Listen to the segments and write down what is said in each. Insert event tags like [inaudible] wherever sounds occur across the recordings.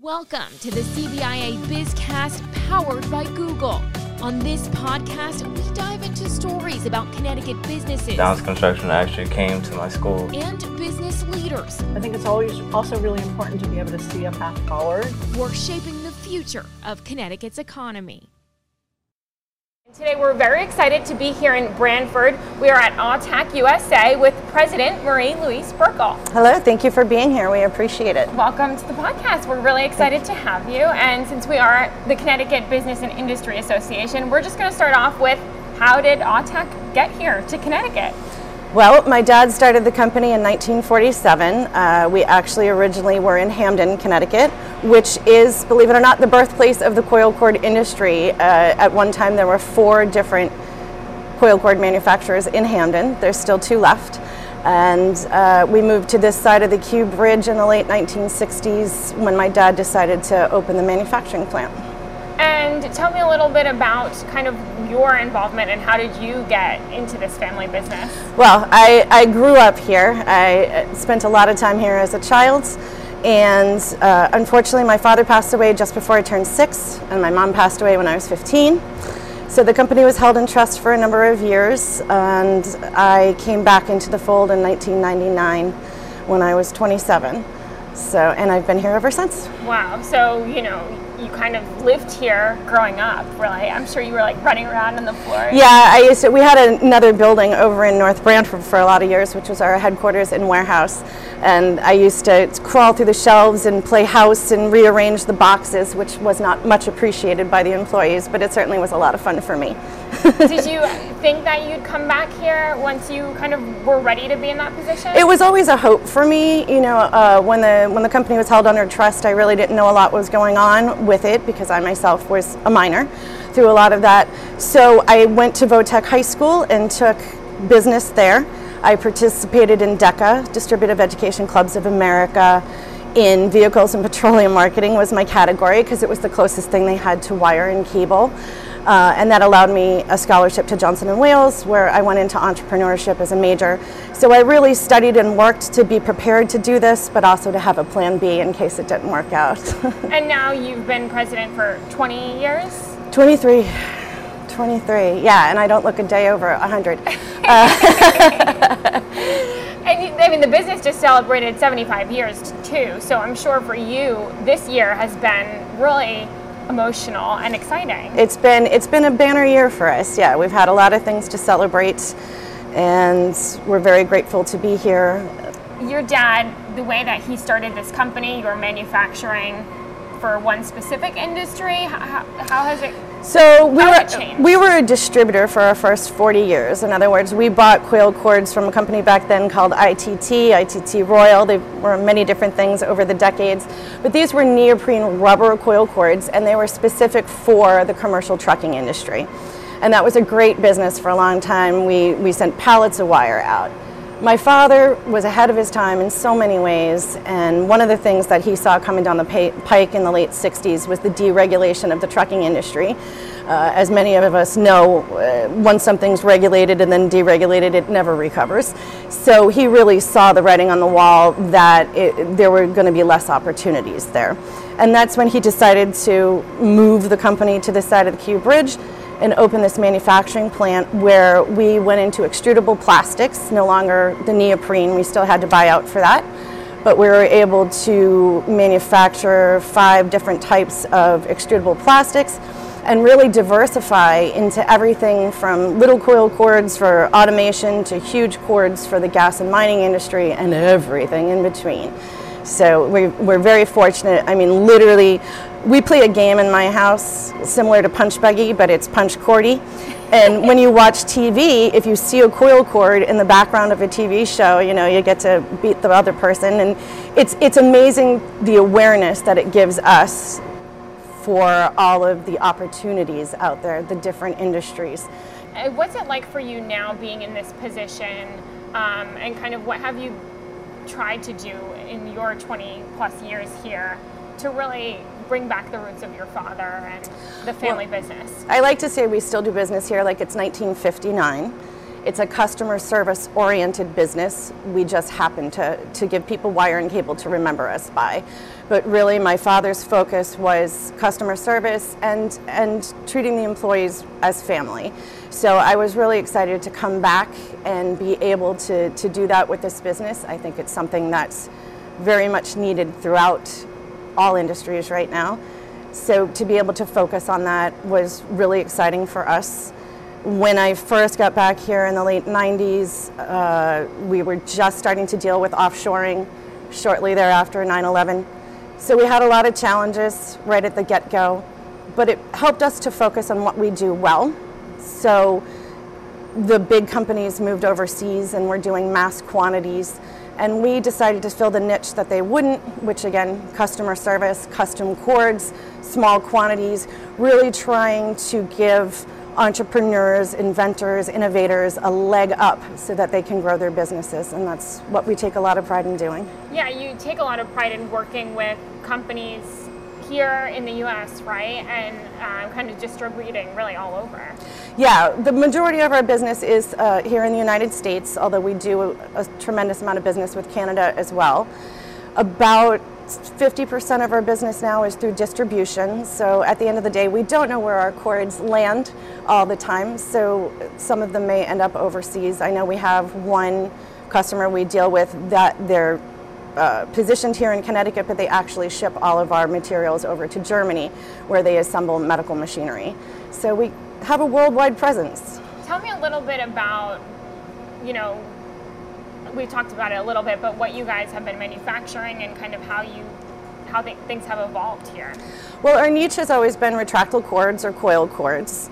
Welcome to the CBIA Bizcast powered by Google. On this podcast, we dive into stories about Connecticut businesses Downs Construction actually came to my school. and business leaders I think it's always also really important to be able to see a path forward. who are shaping the future of Connecticut's economy. Today we're very excited to be here in Branford. We are at AUTAC USA with President Marie-Louise Burkle. Hello, thank you for being here. We appreciate it. Welcome to the podcast. We're really excited to have you. And since we are the Connecticut Business and Industry Association, we're just going to start off with how did AUTAC get here to Connecticut? Well, my dad started the company in 1947. Uh, we actually originally were in Hamden, Connecticut, which is, believe it or not, the birthplace of the coil cord industry. Uh, at one time, there were four different coil cord manufacturers in Hamden. There's still two left. And uh, we moved to this side of the Q Bridge in the late 1960s when my dad decided to open the manufacturing plant. And tell me a little bit about kind of your involvement and how did you get into this family business? Well, I, I grew up here. I uh, spent a lot of time here as a child. And uh, unfortunately, my father passed away just before I turned six, and my mom passed away when I was 15. So the company was held in trust for a number of years, and I came back into the fold in 1999 when I was 27. So, and I've been here ever since. Wow. So, you know, you kind of lived here growing up, really. I'm sure you were like running around on the floor. Yeah, I used to. We had another building over in North Branford for a lot of years, which was our headquarters and warehouse. And I used to crawl through the shelves and play house and rearrange the boxes, which was not much appreciated by the employees, but it certainly was a lot of fun for me. [laughs] Did you think that you'd come back here once you kind of were ready to be in that position? It was always a hope for me. You know, uh, when the when the company was held under trust, I really didn't know a lot was going on with it because I myself was a minor through a lot of that. So I went to Votech High School and took business there. I participated in DECA, Distributive Education Clubs of America. In vehicles and petroleum marketing was my category because it was the closest thing they had to wire and cable. Uh, and that allowed me a scholarship to Johnson and Wales, where I went into entrepreneurship as a major. So I really studied and worked to be prepared to do this, but also to have a plan B in case it didn't work out. [laughs] and now you've been president for 20 years? 23. 23, yeah, and I don't look a day over 100. [laughs] [laughs] And I mean, the business just celebrated 75 years too. So I'm sure for you, this year has been really emotional and exciting. It's been it's been a banner year for us. Yeah, we've had a lot of things to celebrate, and we're very grateful to be here. Your dad, the way that he started this company, you're manufacturing for one specific industry. How, how has it? So we were we were a distributor for our first 40 years. In other words, we bought coil cords from a company back then called ITT, ITT Royal. They were many different things over the decades, but these were neoprene rubber coil cords, and they were specific for the commercial trucking industry. And that was a great business for a long time. We we sent pallets of wire out. My father was ahead of his time in so many ways, and one of the things that he saw coming down the pike in the late 60s was the deregulation of the trucking industry. Uh, as many of us know, uh, once something's regulated and then deregulated, it never recovers. So he really saw the writing on the wall that it, there were going to be less opportunities there. And that's when he decided to move the company to this side of the Q Bridge and open this manufacturing plant where we went into extrudable plastics, no longer the neoprene, we still had to buy out for that. But we were able to manufacture five different types of extrudable plastics and really diversify into everything from little coil cords for automation to huge cords for the gas and mining industry and everything in between. So we're, we're very fortunate. I mean, literally, we play a game in my house similar to Punch Buggy, but it's Punch Cordy. And when you watch TV, if you see a coil cord in the background of a TV show, you know, you get to beat the other person. And it's, it's amazing the awareness that it gives us for all of the opportunities out there, the different industries. Uh, What's it like for you now being in this position, um, and kind of what have you tried to do in your 20 plus years here to really bring back the roots of your father and the family business? I like to say we still do business here like it's 1959. It's a customer service oriented business. We just happen to, to give people wire and cable to remember us by. But really, my father's focus was customer service and, and treating the employees as family. So I was really excited to come back and be able to, to do that with this business. I think it's something that's very much needed throughout all industries right now. So to be able to focus on that was really exciting for us. When I first got back here in the late 90s, uh, we were just starting to deal with offshoring shortly thereafter, 9 11. So we had a lot of challenges right at the get go, but it helped us to focus on what we do well. So the big companies moved overseas and were doing mass quantities. And we decided to fill the niche that they wouldn't, which again, customer service, custom cords, small quantities, really trying to give entrepreneurs, inventors, innovators a leg up so that they can grow their businesses. And that's what we take a lot of pride in doing. Yeah, you take a lot of pride in working with companies here in the US, right? And um, kind of distributing really all over. Yeah, the majority of our business is uh, here in the United States, although we do a, a tremendous amount of business with Canada as well. About 50% of our business now is through distribution. So at the end of the day, we don't know where our cords land all the time. So some of them may end up overseas. I know we have one customer we deal with that they're uh, positioned here in Connecticut, but they actually ship all of our materials over to Germany where they assemble medical machinery. So we have a worldwide presence. Tell me a little bit about, you know, we talked about it a little bit, but what you guys have been manufacturing and kind of how you how th- things have evolved here. Well, our niche has always been retractile cords or coil cords.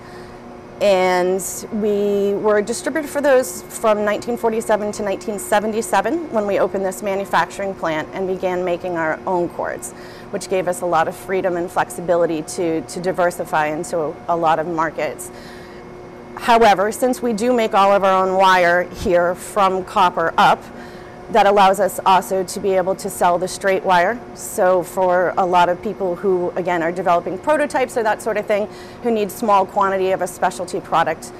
And we were a distributor for those from 1947 to 1977 when we opened this manufacturing plant and began making our own cords, which gave us a lot of freedom and flexibility to, to diversify into a lot of markets. However, since we do make all of our own wire here from copper up, that allows us also to be able to sell the straight wire. So for a lot of people who, again, are developing prototypes or that sort of thing, who need small quantity of a specialty product,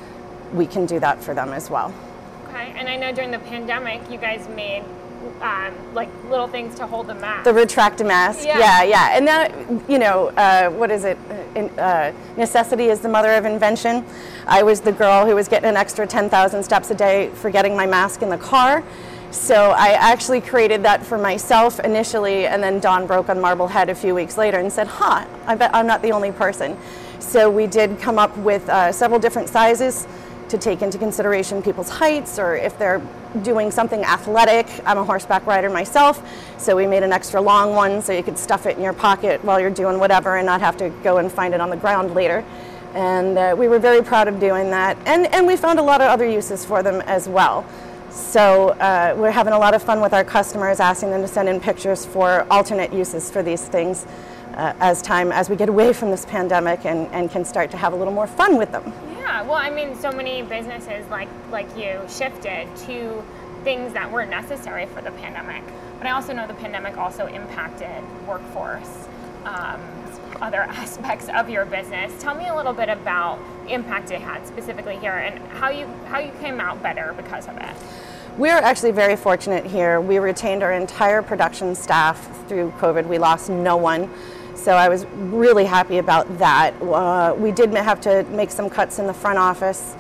we can do that for them as well. Okay, and I know during the pandemic, you guys made um, like little things to hold the mask. The retractamask, Yeah. yeah, yeah. And that, you know, uh, what is it? In, uh, necessity is the mother of invention. I was the girl who was getting an extra 10,000 steps a day for getting my mask in the car. So I actually created that for myself initially, and then Dawn broke on Marblehead a few weeks later and said, huh, I bet I'm not the only person. So we did come up with uh, several different sizes to take into consideration people's heights or if they're doing something athletic. I'm a horseback rider myself, so we made an extra long one so you could stuff it in your pocket while you're doing whatever and not have to go and find it on the ground later. And uh, we were very proud of doing that. And, and we found a lot of other uses for them as well. So uh, we're having a lot of fun with our customers, asking them to send in pictures for alternate uses for these things uh, as time as we get away from this pandemic and, and can start to have a little more fun with them. Yeah, well, I mean, so many businesses like like you shifted to things that were necessary for the pandemic. But I also know the pandemic also impacted workforce, um, other aspects of your business. Tell me a little bit about the impact it had specifically here and how you how you came out better because of it. We're actually very fortunate here. We retained our entire production staff through COVID. We lost no one. So I was really happy about that. Uh, we did have to make some cuts in the front office,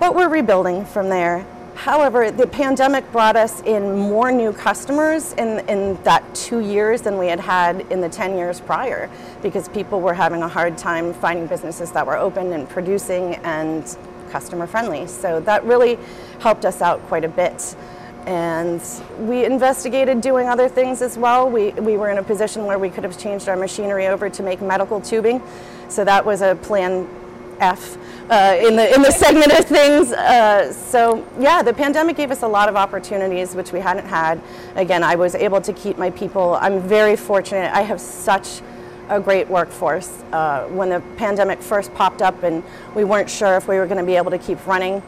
but we're rebuilding from there. However, the pandemic brought us in more new customers in, in that two years than we had had in the 10 years prior because people were having a hard time finding businesses that were open and producing and customer friendly. So that really helped us out quite a bit. And we investigated doing other things as well. We, we were in a position where we could have changed our machinery over to make medical tubing. So that was a plan F uh, in the in the segment of things. Uh, so yeah, the pandemic gave us a lot of opportunities which we hadn't had. Again, I was able to keep my people. I'm very fortunate. I have such a great workforce. Uh, when the pandemic first popped up and we weren't sure if we were going to be able to keep running,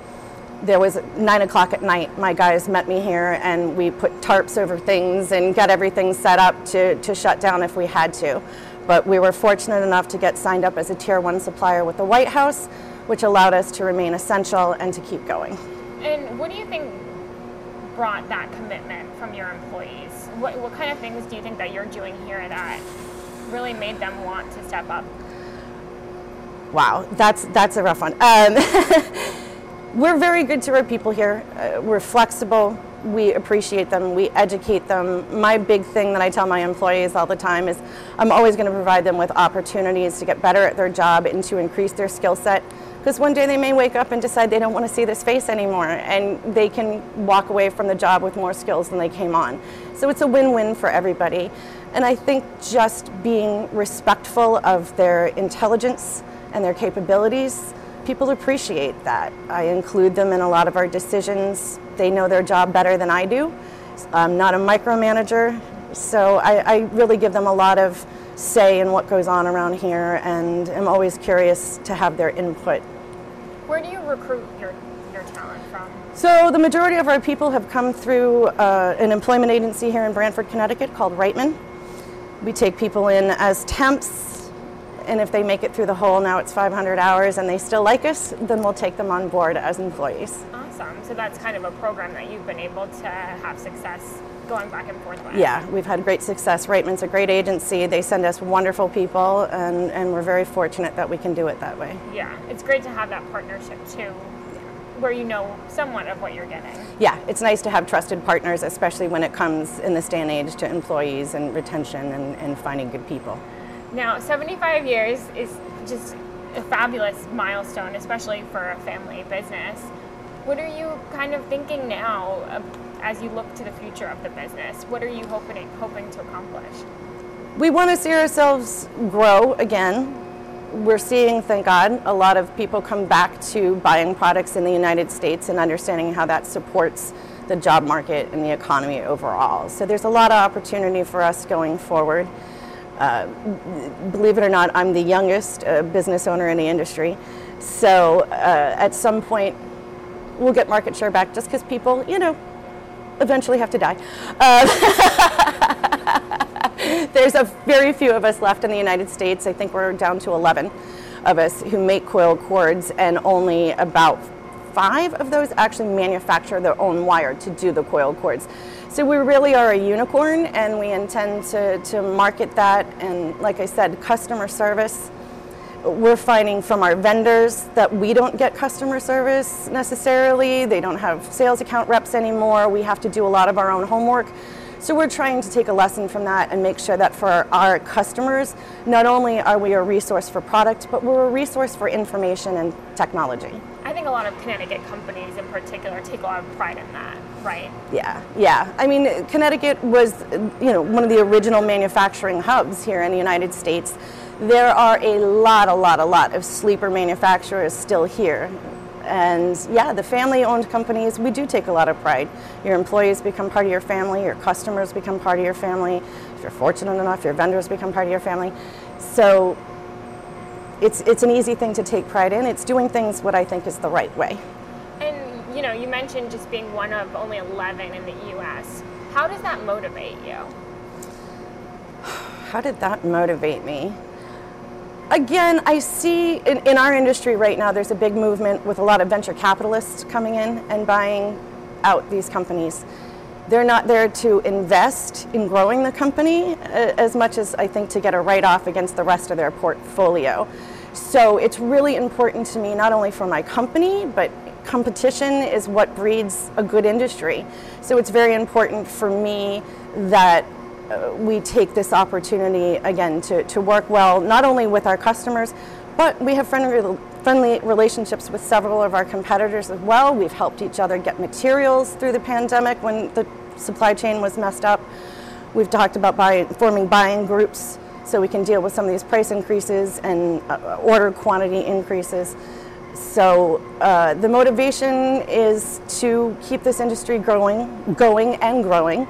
there was nine o'clock at night. My guys met me here and we put tarps over things and got everything set up to, to shut down if we had to. But we were fortunate enough to get signed up as a tier one supplier with the White House, which allowed us to remain essential and to keep going. And what do you think brought that commitment from your employees? What, what kind of things do you think that you're doing here that really made them want to step up? Wow, that's that's a rough one. Um, [laughs] we're very good to our people here. Uh, we're flexible. We appreciate them. We educate them. My big thing that I tell my employees all the time is I'm always going to provide them with opportunities to get better at their job and to increase their skill set. Because one day they may wake up and decide they don't want to see this face anymore, and they can walk away from the job with more skills than they came on. So it's a win win for everybody. And I think just being respectful of their intelligence and their capabilities, people appreciate that. I include them in a lot of our decisions. They know their job better than I do. I'm not a micromanager, so I, I really give them a lot of say in what goes on around here and am always curious to have their input. Where do you recruit your, your talent from? So the majority of our people have come through uh, an employment agency here in Branford, Connecticut called Reitman. We take people in as temps, and if they make it through the whole, now it's 500 hours, and they still like us, then we'll take them on board as employees. Awesome. So that's kind of a program that you've been able to have success going back and forth with. Yeah, we've had great success. Reitman's a great agency. They send us wonderful people, and, and we're very fortunate that we can do it that way. Yeah, it's great to have that partnership too, where you know somewhat of what you're getting. Yeah, it's nice to have trusted partners, especially when it comes in this day and age to employees and retention and, and finding good people. Now, 75 years is just a fabulous milestone, especially for a family business. What are you kind of thinking now uh, as you look to the future of the business? What are you hoping hoping to accomplish? We want to see ourselves grow again. We're seeing, thank God, a lot of people come back to buying products in the United States and understanding how that supports the job market and the economy overall. So there's a lot of opportunity for us going forward. Uh, believe it or not, I'm the youngest uh, business owner in the industry. So uh, at some point, we'll get market share back just because people, you know, eventually have to die. Uh, [laughs] there's a very few of us left in the United States. I think we're down to 11 of us who make coil cords, and only about five of those actually manufacture their own wire to do the coil cords. So we really are a unicorn, and we intend to, to market that. And like I said, customer service. We're finding from our vendors that we don't get customer service necessarily. They don't have sales account reps anymore. We have to do a lot of our own homework. So we're trying to take a lesson from that and make sure that for our customers, not only are we a resource for product, but we're a resource for information and technology. I think a lot of Connecticut companies in particular take a lot of pride in that, right? Yeah, yeah. I mean, Connecticut was, you know, one of the original manufacturing hubs here in the United States. There are a lot, a lot, a lot of sleeper manufacturers still here. And yeah, the family owned companies, we do take a lot of pride. Your employees become part of your family, your customers become part of your family. If you're fortunate enough, your vendors become part of your family. So it's, it's an easy thing to take pride in. It's doing things what I think is the right way. You know, you mentioned just being one of only 11 in the US. How does that motivate you? [sighs] How did that motivate me? Again, I see in, in our industry right now, there's a big movement with a lot of venture capitalists coming in and buying out these companies. They're not there to invest in growing the company as much as I think to get a write off against the rest of their portfolio. So it's really important to me, not only for my company, but competition is what breeds a good industry. So it's very important for me that uh, we take this opportunity again to, to work well, not only with our customers, but we have friendly, friendly relationships with several of our competitors as well. We've helped each other get materials through the pandemic when the supply chain was messed up. We've talked about forming buying groups so we can deal with some of these price increases and uh, order quantity increases. So uh, the motivation is to keep this industry growing, going and growing.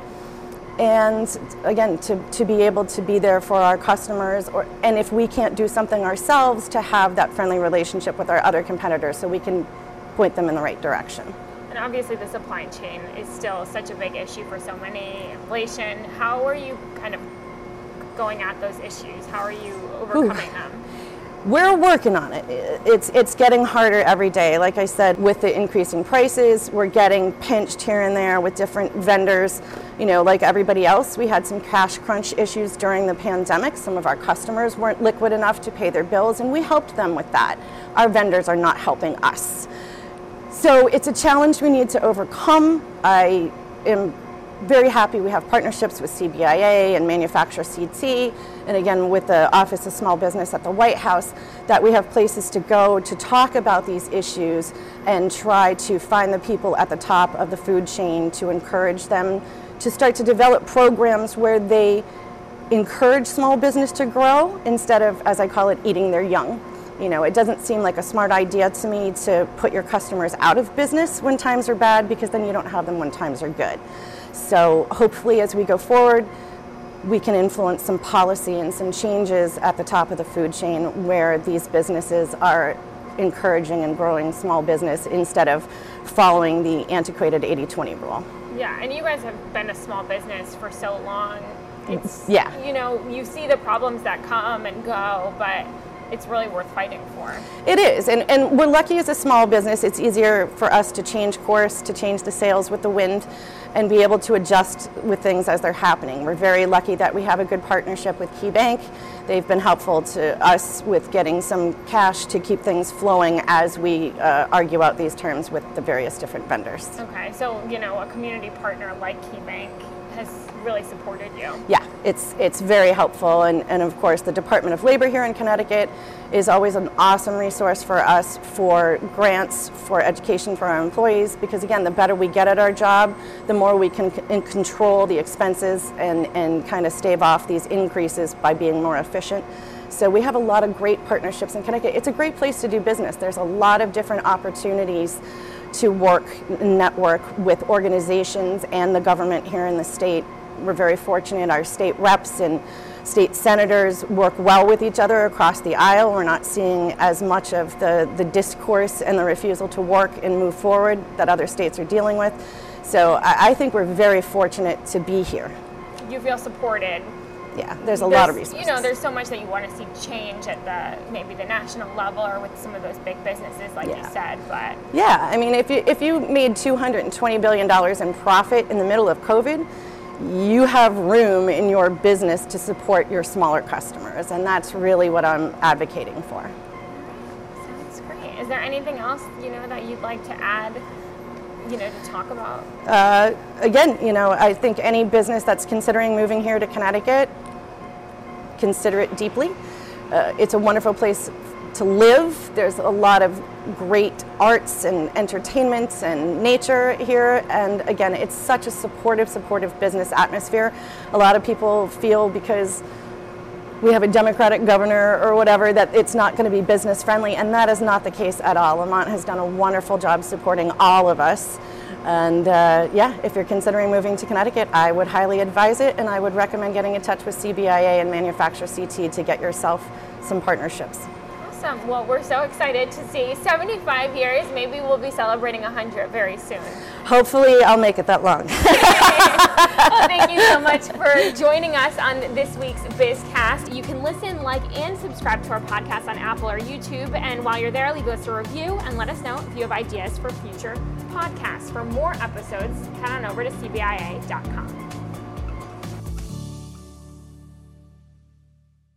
And again to, to be able to be there for our customers or and if we can't do something ourselves to have that friendly relationship with our other competitors so we can point them in the right direction. And obviously the supply chain is still such a big issue for so many. Inflation how are you kind of going at those issues? How are you overcoming Ooh. them we're working on it. It's it's getting harder every day. Like I said, with the increasing prices, we're getting pinched here and there with different vendors. You know, like everybody else, we had some cash crunch issues during the pandemic. Some of our customers weren't liquid enough to pay their bills, and we helped them with that. Our vendors are not helping us. So it's a challenge we need to overcome. I am very happy we have partnerships with CBIA and Manufacturer CT, and again with the Office of Small Business at the White House, that we have places to go to talk about these issues and try to find the people at the top of the food chain to encourage them to start to develop programs where they encourage small business to grow instead of, as I call it, eating their young. You know, it doesn't seem like a smart idea to me to put your customers out of business when times are bad because then you don't have them when times are good. So hopefully, as we go forward, we can influence some policy and some changes at the top of the food chain where these businesses are encouraging and growing small business instead of following the antiquated 80 20 rule. Yeah, and you guys have been a small business for so long. It's, yeah. You know, you see the problems that come and go, but it's really worth fighting for. It is, and, and we're lucky as a small business. It's easier for us to change course, to change the sails with the wind, and be able to adjust with things as they're happening. We're very lucky that we have a good partnership with KeyBank. They've been helpful to us with getting some cash to keep things flowing as we uh, argue out these terms with the various different vendors. Okay, so you know, a community partner like KeyBank has really supported you. Yeah, it's it's very helpful, and, and of course the Department of Labor here in Connecticut is always an awesome resource for us for grants for education for our employees. Because again, the better we get at our job, the more we can c- control the expenses and and kind of stave off these increases by being more efficient. So we have a lot of great partnerships in Connecticut. It's a great place to do business. There's a lot of different opportunities to work network with organizations and the government here in the state. We're very fortunate our state reps and state senators work well with each other across the aisle. We're not seeing as much of the, the discourse and the refusal to work and move forward that other states are dealing with. So I, I think we're very fortunate to be here. You feel supported. Yeah, there's a lot of There's- resources. You know, there's so much that you want to see change at the maybe the national level or with some of those big businesses, like you said. But Yeah, I mean, if you, if you made $220 billion in profit in the middle of COVID, you have room in your business to support your smaller customers, and that's really what I'm advocating for. sounds great. Is there anything else you know that you'd like to add? You know, to talk about. Uh, again, you know, I think any business that's considering moving here to Connecticut, consider it deeply. Uh, it's a wonderful place to live. There's a lot of great arts and entertainment and nature here. And again, it's such a supportive, supportive business atmosphere. A lot of people feel because we have a Democratic governor or whatever that it's not going to be business friendly, and that is not the case at all. Lamont has done a wonderful job supporting all of us. And uh, yeah, if you're considering moving to Connecticut, I would highly advise it, and I would recommend getting in touch with CBIA and Manufacturer CT to get yourself some partnerships. Awesome. Well, we're so excited to see 75 years. Maybe we'll be celebrating 100 very soon. Hopefully, I'll make it that long. [laughs] well, thank you so much for joining us on this week's BizCast. You can listen, like, and subscribe to our podcast on Apple or YouTube. And while you're there, leave us a review and let us know if you have ideas for future podcasts. For more episodes, head on over to CBIA.com.